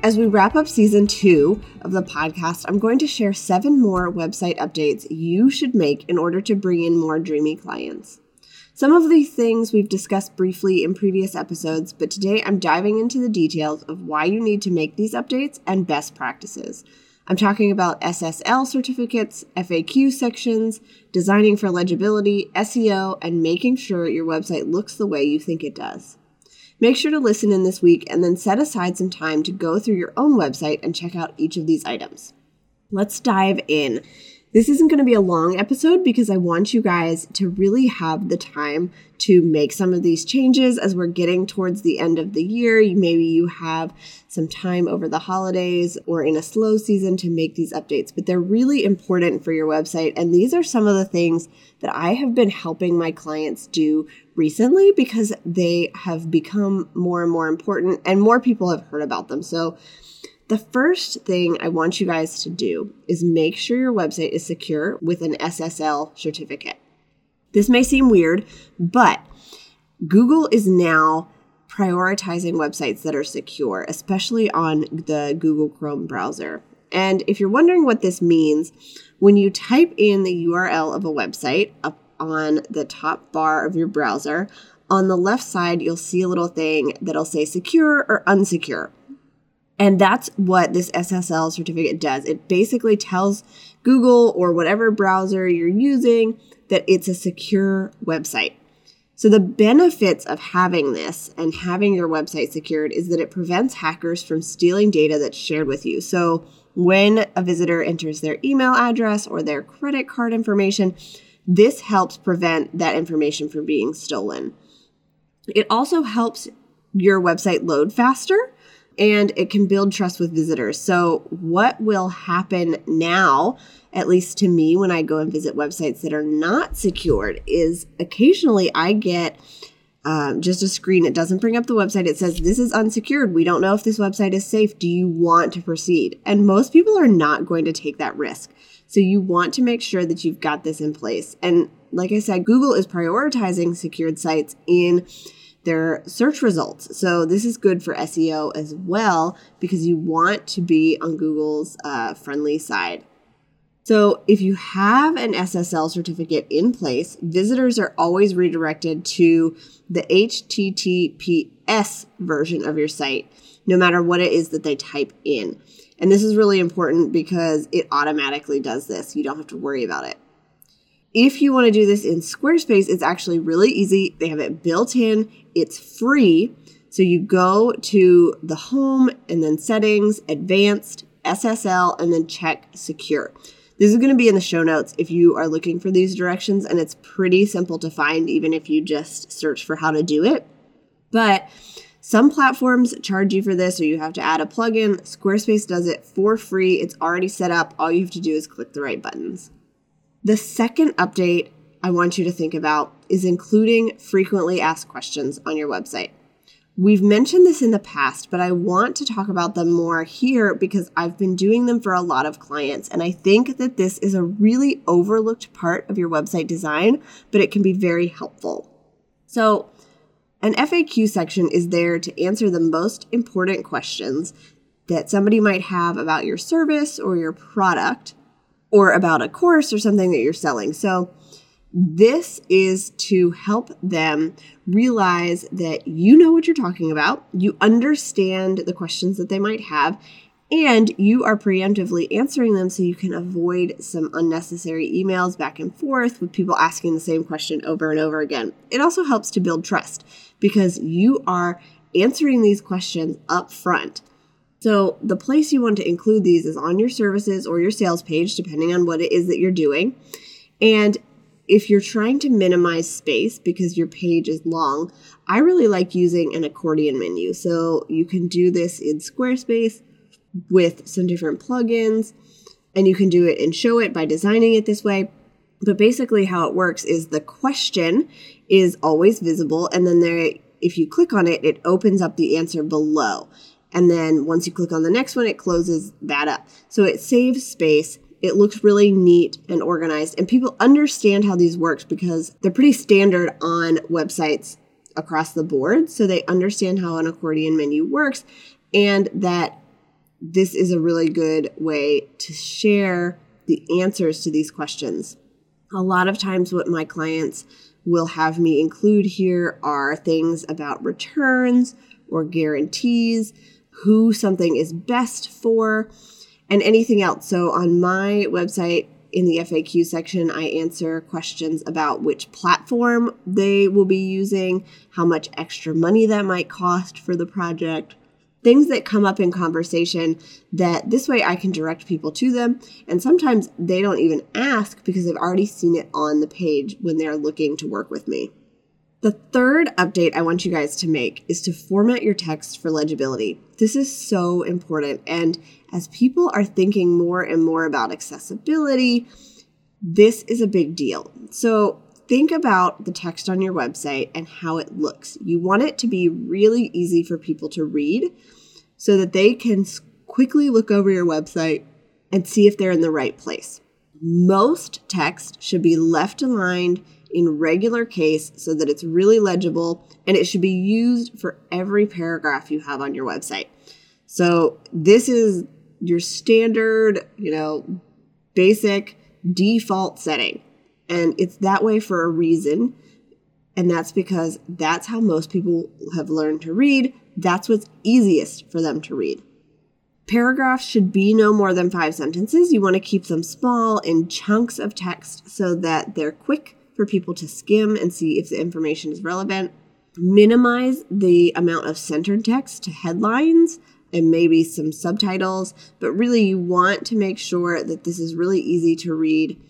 As we wrap up season two of the podcast, I'm going to share seven more website updates you should make in order to bring in more dreamy clients. Some of these things we've discussed briefly in previous episodes, but today I'm diving into the details of why you need to make these updates and best practices. I'm talking about SSL certificates, FAQ sections, designing for legibility, SEO, and making sure your website looks the way you think it does. Make sure to listen in this week and then set aside some time to go through your own website and check out each of these items. Let's dive in. This isn't going to be a long episode because I want you guys to really have the time to make some of these changes as we're getting towards the end of the year. Maybe you have some time over the holidays or in a slow season to make these updates, but they're really important for your website. And these are some of the things that I have been helping my clients do recently because they have become more and more important and more people have heard about them. So, the first thing I want you guys to do is make sure your website is secure with an SSL certificate. This may seem weird, but Google is now prioritizing websites that are secure, especially on the Google Chrome browser. And if you're wondering what this means, when you type in the URL of a website up on the top bar of your browser, on the left side, you'll see a little thing that'll say secure or unsecure. And that's what this SSL certificate does. It basically tells Google or whatever browser you're using that it's a secure website. So, the benefits of having this and having your website secured is that it prevents hackers from stealing data that's shared with you. So, when a visitor enters their email address or their credit card information, this helps prevent that information from being stolen. It also helps your website load faster and it can build trust with visitors. So, what will happen now, at least to me, when I go and visit websites that are not secured, is occasionally I get um, just a screen. It doesn't bring up the website. It says, This is unsecured. We don't know if this website is safe. Do you want to proceed? And most people are not going to take that risk. So, you want to make sure that you've got this in place. And like I said, Google is prioritizing secured sites in their search results. So this is good for SEO as well because you want to be on Google's uh, friendly side. So if you have an SSL certificate in place, visitors are always redirected to the HTTPS version of your site, no matter what it is that they type in. And this is really important because it automatically does this. You don't have to worry about it. If you want to do this in Squarespace, it's actually really easy. They have it built in, it's free. So you go to the home and then settings, advanced, SSL, and then check secure. This is going to be in the show notes if you are looking for these directions, and it's pretty simple to find, even if you just search for how to do it. But some platforms charge you for this, or you have to add a plugin. Squarespace does it for free. It's already set up. All you have to do is click the right buttons. The second update I want you to think about is including frequently asked questions on your website. We've mentioned this in the past, but I want to talk about them more here because I've been doing them for a lot of clients. And I think that this is a really overlooked part of your website design, but it can be very helpful. So, an FAQ section is there to answer the most important questions that somebody might have about your service or your product or about a course or something that you're selling. So, this is to help them realize that you know what you're talking about, you understand the questions that they might have, and you are preemptively answering them so you can avoid some unnecessary emails back and forth with people asking the same question over and over again. It also helps to build trust because you are answering these questions up front. So, the place you want to include these is on your services or your sales page, depending on what it is that you're doing. And if you're trying to minimize space because your page is long, I really like using an accordion menu. So, you can do this in Squarespace with some different plugins. And you can do it and show it by designing it this way. But basically, how it works is the question is always visible, and then there, if you click on it, it opens up the answer below. And then once you click on the next one, it closes that up. So it saves space. It looks really neat and organized, and people understand how these work because they're pretty standard on websites across the board. So they understand how an accordion menu works and that this is a really good way to share the answers to these questions. A lot of times, what my clients will have me include here are things about returns or guarantees, who something is best for, and anything else. So on my website, in the FAQ section, I answer questions about which platform they will be using, how much extra money that might cost for the project, things that come up in conversation that this way I can direct people to them. And sometimes they don't even ask because they've already seen it on the page when they're looking to work with me. The third update I want you guys to make is to format your text for legibility. This is so important. And as people are thinking more and more about accessibility, this is a big deal. So think about the text on your website and how it looks. You want it to be really easy for people to read so that they can quickly look over your website and see if they're in the right place. Most text should be left aligned in regular case so that it's really legible and it should be used for every paragraph you have on your website. So this is your standard, you know, basic default setting. And it's that way for a reason. And that's because that's how most people have learned to read. That's what's easiest for them to read. Paragraphs should be no more than five sentences. You want to keep them small in chunks of text so that they're quick for people to skim and see if the information is relevant. Minimize the amount of centered text to headlines and maybe some subtitles, but really you want to make sure that this is really easy to read.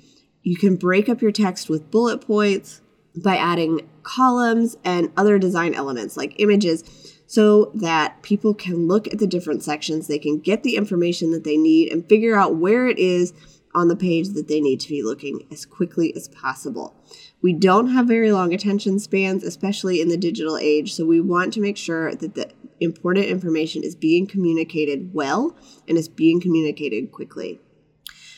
You can break up your text with bullet points by adding columns and other design elements like images so that people can look at the different sections, they can get the information that they need and figure out where it is on the page that they need to be looking as quickly as possible. We don't have very long attention spans, especially in the digital age, so we want to make sure that the important information is being communicated well and is being communicated quickly.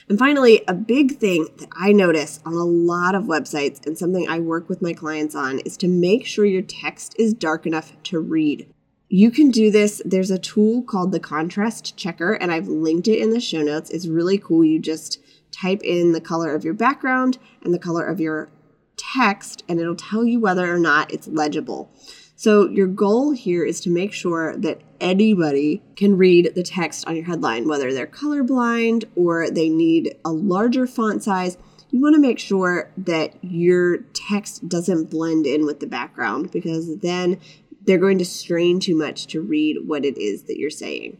And finally, a big thing that I notice on a lot of websites and something I work with my clients on is to make sure your text is dark enough to read. You can do this. There's a tool called the contrast checker, and I've linked it in the show notes. It's really cool. You just type in the color of your background and the color of your text, and it'll tell you whether or not it's legible. So, your goal here is to make sure that anybody can read the text on your headline, whether they're colorblind or they need a larger font size. You want to make sure that your text doesn't blend in with the background because then they're going to strain too much to read what it is that you're saying.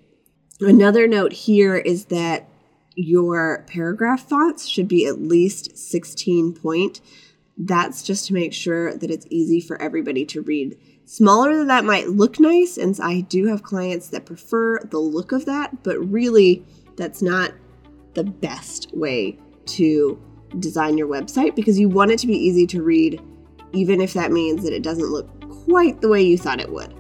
Another note here is that your paragraph fonts should be at least 16 point. That's just to make sure that it's easy for everybody to read. Smaller than that might look nice, and I do have clients that prefer the look of that, but really that's not the best way to design your website because you want it to be easy to read, even if that means that it doesn't look quite the way you thought it would.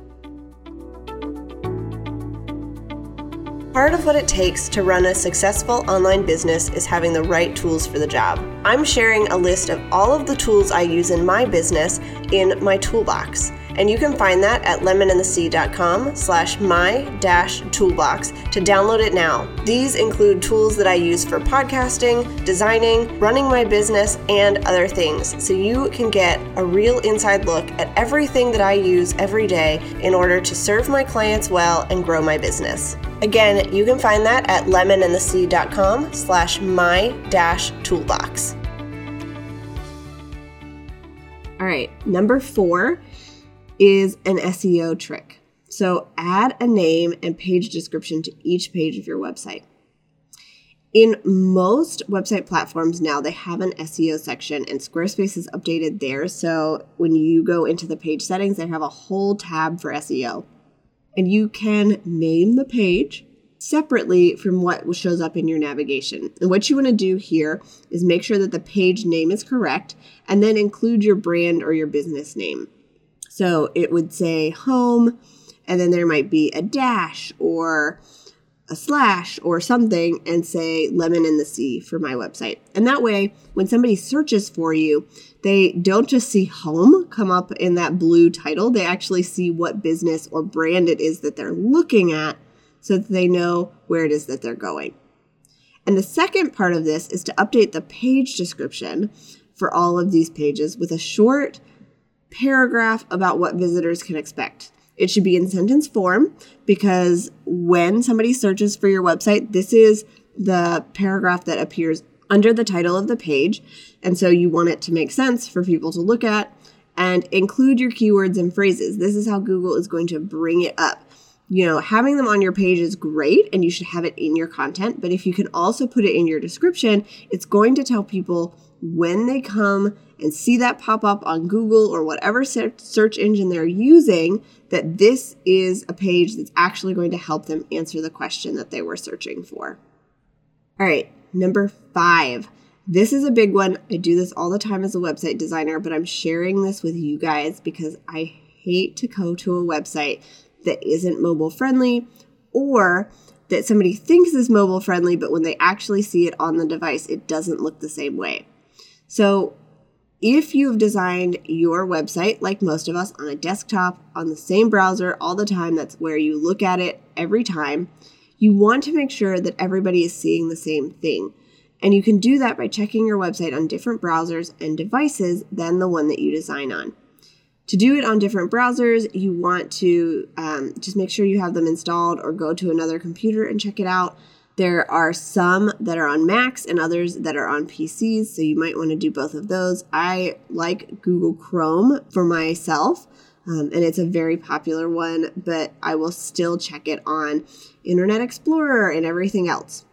Part of what it takes to run a successful online business is having the right tools for the job. I'm sharing a list of all of the tools I use in my business in my toolbox and you can find that at lemonandthesea.com slash my dash toolbox to download it now. These include tools that I use for podcasting, designing, running my business, and other things, so you can get a real inside look at everything that I use every day in order to serve my clients well and grow my business. Again, you can find that at lemonandthesea.com slash my dash toolbox. All right, number four is an SEO trick. So add a name and page description to each page of your website. In most website platforms now, they have an SEO section, and Squarespace has updated theirs. So when you go into the page settings, they have a whole tab for SEO. And you can name the page separately from what shows up in your navigation. And what you want to do here is make sure that the page name is correct and then include your brand or your business name. So it would say home, and then there might be a dash or a slash or something and say Lemon and the Sea for my website. And that way, when somebody searches for you, they don't just see home come up in that blue title, they actually see what business or brand it is that they're looking at so that they know where it is that they're going. And the second part of this is to update the page description for all of these pages with a short paragraph about what visitors can expect. It should be in sentence form because when somebody searches for your website, this is the paragraph that appears under the title of the page. And so you want it to make sense for people to look at and include your keywords and phrases. This is how Google is going to bring it up. You know, having them on your page is great and you should have it in your content, but if you can also put it in your description, it's going to tell people when they come and see that pop up on Google or whatever search engine they're using that this is a page that's actually going to help them answer the question that they were searching for. All right, number five. This is a big one. I do this all the time as a website designer, but I'm sharing this with you guys because I hate to go to a website that isn't mobile friendly or that somebody thinks is mobile friendly, but when they actually see it on the device, it doesn't look the same way. So, if you've designed your website, like most of us, on a desktop, on the same browser all the time, that's where you look at it every time, you want to make sure that everybody is seeing the same thing. And you can do that by checking your website on different browsers and devices than the one that you design on. To do it on different browsers, you want to um, just make sure you have them installed or go to another computer and check it out. There are some that are on Macs and others that are on PCs, so you might want to do both of those. I like Google Chrome for myself, um, and it's a very popular one, but I will still check it on Internet Explorer and everything else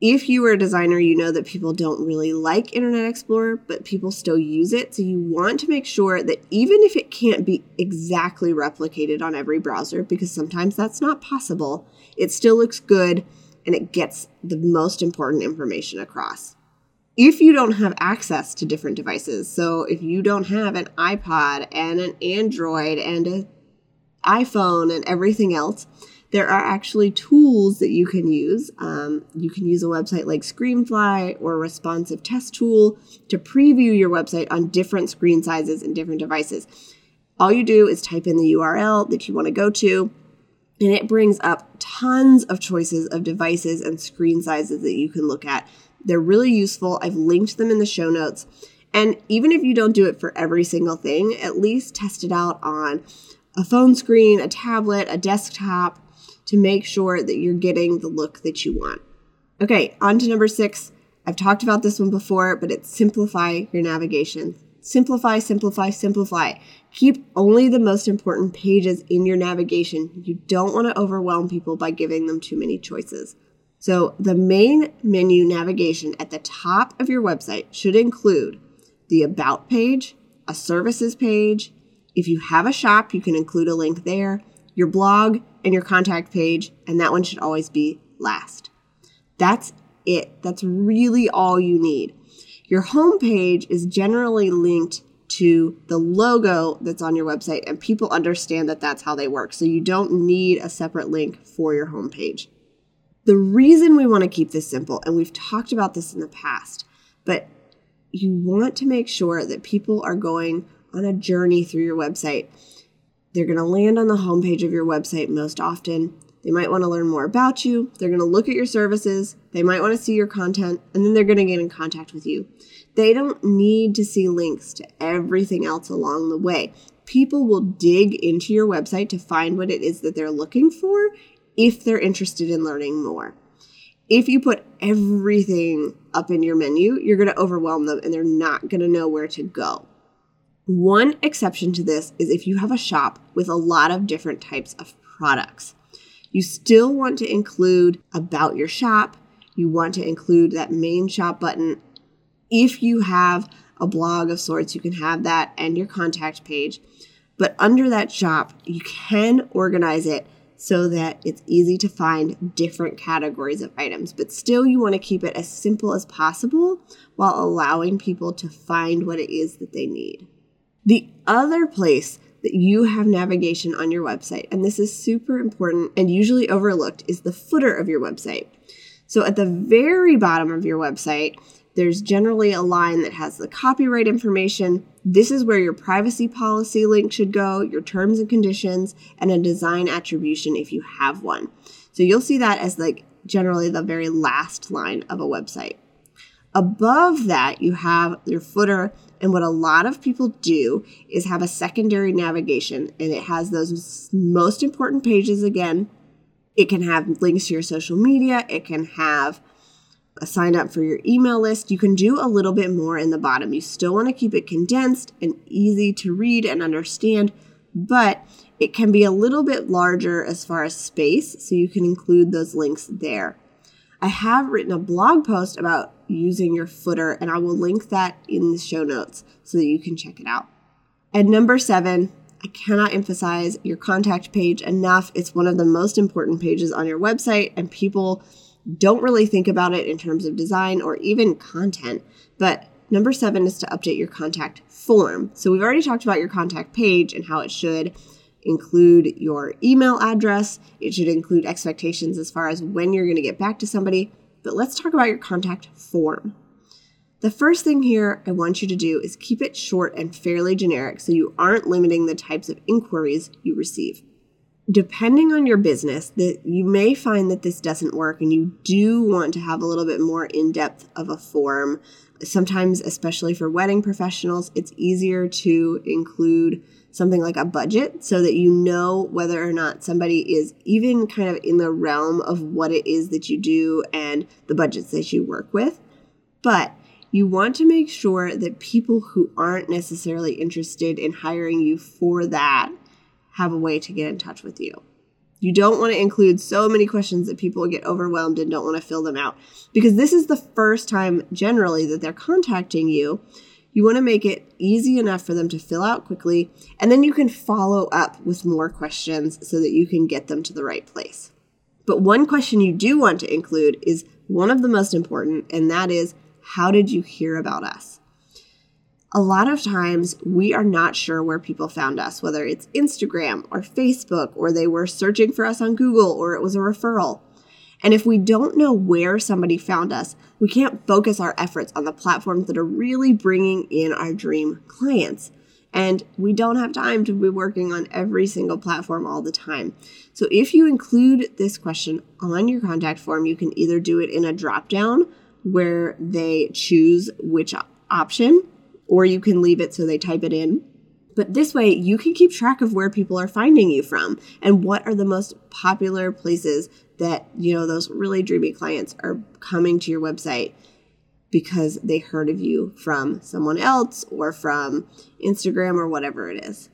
if you are a designer, you know that people don't really like Internet Explorer, but people still use it. So you want to make sure that even if it can't be exactly replicated on every browser, because sometimes that's not possible, it still looks good and it gets the most important information across. If you don't have access to different devices, so if you don't have an iPad and an Android and an iPhone and everything else, there are actually tools that you can use. Um, you can use a website like Screenfly or responsive test tool to preview your website on different screen sizes and different devices. All you do is type in the URL that you want to go to, and it brings up tons of choices of devices and screen sizes that you can look at. They're really useful. I've linked them in the show notes. And even if you don't do it for every single thing, at least test it out on a phone screen, a tablet, a desktop, to make sure that you're getting the look that you want. Okay, on to number six. I've talked about this one before, but it's simplify your navigation. Simplify, simplify, simplify. Keep only the most important pages in your navigation. You don't want to overwhelm people by giving them too many choices. So, the main menu navigation at the top of your website should include the About page, a services page. If you have a shop, you can include a link there, your blog, and your contact page, and that one should always be last. That's it. That's really all you need. Your home page is generally linked to the logo that's on your website, and people understand that that's how they work. So you don't need a separate link for your home page. The reason we want to keep this simple, and we've talked about this in the past, but you want to make sure that people are going on a journey through your website they're going to land on the homepage of your website most often. They might want to learn more about you. They're going to look at your services. They might want to see your content, and then they're going to get in contact with you. They don't need to see links to everything else along the way. People will dig into your website to find what it is that they're looking for if they're interested in learning more. If you put everything up in your menu, you're going to overwhelm them and they're not going to know where to go. One exception to this is if you have a shop with a lot of different types of products. You still want to include about your shop. You want to include that main shop button. If you have a blog of sorts, you can have that and your contact page. But under that shop, you can organize it so that it's easy to find different categories of items. But still, you want to keep it as simple as possible while allowing people to find what it is that they need. The other place that you have navigation on your website, and this is super important and usually overlooked, is the footer of your website. So at the very bottom of your website, there's generally a line that has the copyright information. This is where your privacy policy link should go, your terms and conditions, and a design attribution if you have one. So you'll see that as like generally the very last line of a website. Above that, you have your footer and what a lot of people do is have a secondary navigation, and it has those most important pages again. It can have links to your social media, it can have a sign up for your email list. You can do a little bit more in the bottom. You still want to keep it condensed and easy to read and understand, but it can be a little bit larger as far as space, so you can include those links there. I have written a blog post about using your footer, and I will link that in the show notes so that you can check it out. And number seven, I cannot emphasize your contact page enough. It's one of the most important pages on your website, and people don't really think about it in terms of design or even content. But number seven is to update your contact form. So we've already talked about your contact page and how it should include your email address. It should include expectations as far as when you're going to get back to somebody. But let's talk about your contact form. The first thing here I want you to do is keep it short and fairly generic so you aren't limiting the types of inquiries you receive. Depending on your business, that you may find that this doesn't work and you do want to have a little bit more in-depth of a form. Sometimes, especially for wedding professionals, it's easier to include something like a budget so that you know whether or not somebody is even kind of in the realm of what it is that you do and the budgets that you work with. But you want to make sure that people who aren't necessarily interested in hiring you for that have a way to get in touch with you. You don't want to include so many questions that people get overwhelmed and don't want to fill them out because this is the first time generally that they're contacting you. You want to make it easy enough for them to fill out quickly, and then you can follow up with more questions so that you can get them to the right place. But one question you do want to include is one of the most important, and that is how did you hear about us? A lot of times we are not sure where people found us, whether it's Instagram or Facebook, or they were searching for us on Google, or it was a referral. And if we don't know where somebody found us, we can't focus our efforts on the platforms that are really bringing in our dream clients. And we don't have time to be working on every single platform all the time. So if you include this question on your contact form, you can either do it in a drop down where they choose which option, or you can leave it so they type it in but this way, you can keep track of where people are finding you from and what are the most popular places that, you know, those really dreamy clients are coming to your website because they heard of you from someone else or from Instagram or whatever it is.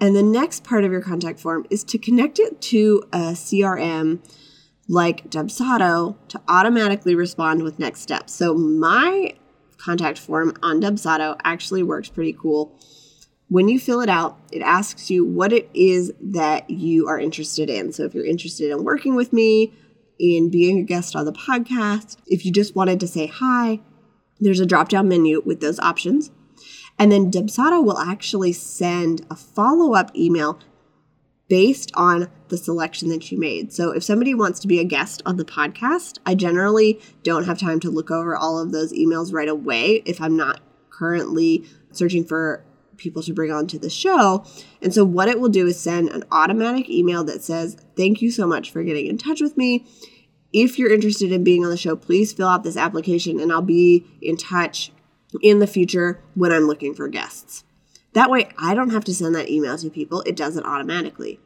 And the next part of your contact form is to connect it to a CRM like Dubsado to automatically respond with next steps. So my contact form on Dubsado actually works pretty cool when you fill it out, it asks you what it is that you are interested in. So if you're interested in working with me, in being a guest on the podcast, if you just wanted to say hi, there's a drop down menu with those options. And then Dubsado will actually send a follow up email based on the selection that you made. So if somebody wants to be a guest on the podcast, I generally don't have time to look over all of those emails right away if I'm not currently searching for people to bring onto the show. And so, what it will do is send an automatic email that says, Thank you so much for getting in touch with me. If you're interested in being on the show, please fill out this application and I'll be in touch in the future when I'm looking for guests. That way, I don't have to send that email to people, it does it automatically.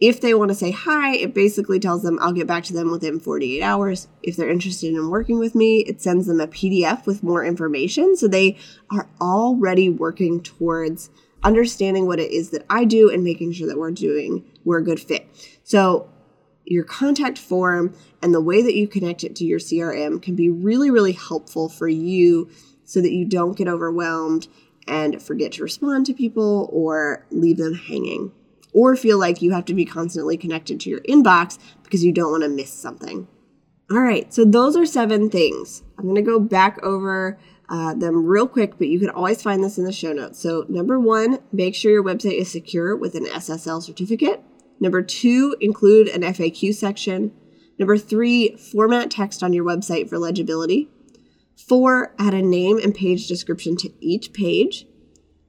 If they want to say hi, it basically tells them I'll get back to them within 48 hours. If they're interested in working with me, it sends them a PDF with more information. So they are already working towards understanding what it is that I do and making sure that we're doing, we're a good fit. So your contact form and the way that you connect it to your CRM can be really, really helpful for you so that you don't get overwhelmed and forget to respond to people or leave them hanging. or feel like you have to be constantly connected to your inbox because you don't want to miss something. All right, so those are seven things. I'm going to go back over uh, them real quick, but you can always find this in the show notes. So, number one, make sure your website is secure with an SSL certificate. Number two, include an FAQ section. Number three, format text on your website for legibility. Four, add a name and page description to each page.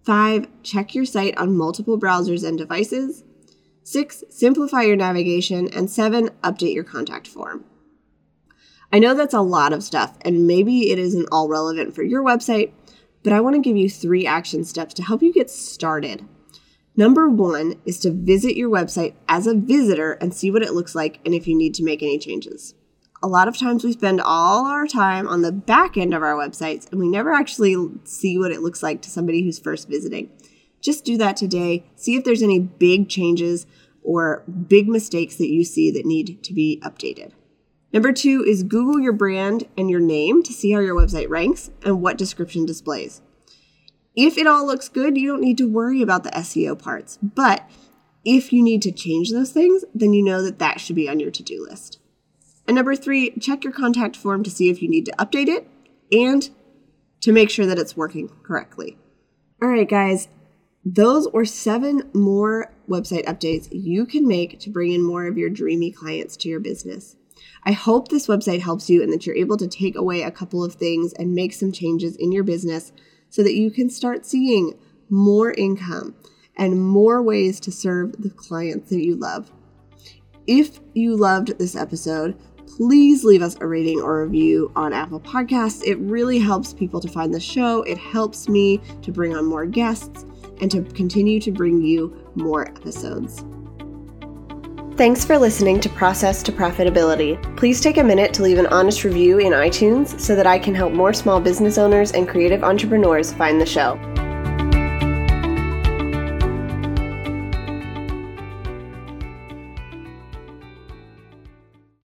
Five, check your site on multiple browsers and devices. Six, simplify your navigation. And seven, update your contact form. I know that's a lot of stuff, and maybe it isn't all relevant for your website, but I want to give you three action steps to help you get started. Number one is to visit your website as a visitor and see what it looks like and if you need to make any changes. A lot of times we spend all our time on the back end of our websites and we never actually see what it looks like to somebody who's first visiting. Just do that today. See if there's any big changes or big mistakes that you see that need to be updated. Number two is Google your brand and your name to see how your website ranks and what description displays. If it all looks good, you don't need to worry about the SEO parts. But if you need to change those things, then you know that that should be on your to do list. And number three, check your contact form to see if you need to update it and to make sure that it's working correctly. All right, guys, those are seven more website updates you can make to bring in more of your dreamy clients to your business. I hope this website helps you and that you're able to take away a couple of things and make some changes in your business so that you can start seeing more income and more ways to serve the clients that you love. If you loved this episode, please leave us a rating or review on Apple Podcasts. It really helps people to find the show. It helps me to bring on more guests and to continue to bring you more episodes. Thanks for listening to Process to Profitability. Please take a minute to leave an honest review in iTunes so that I can help more small business owners and creative entrepreneurs find the show.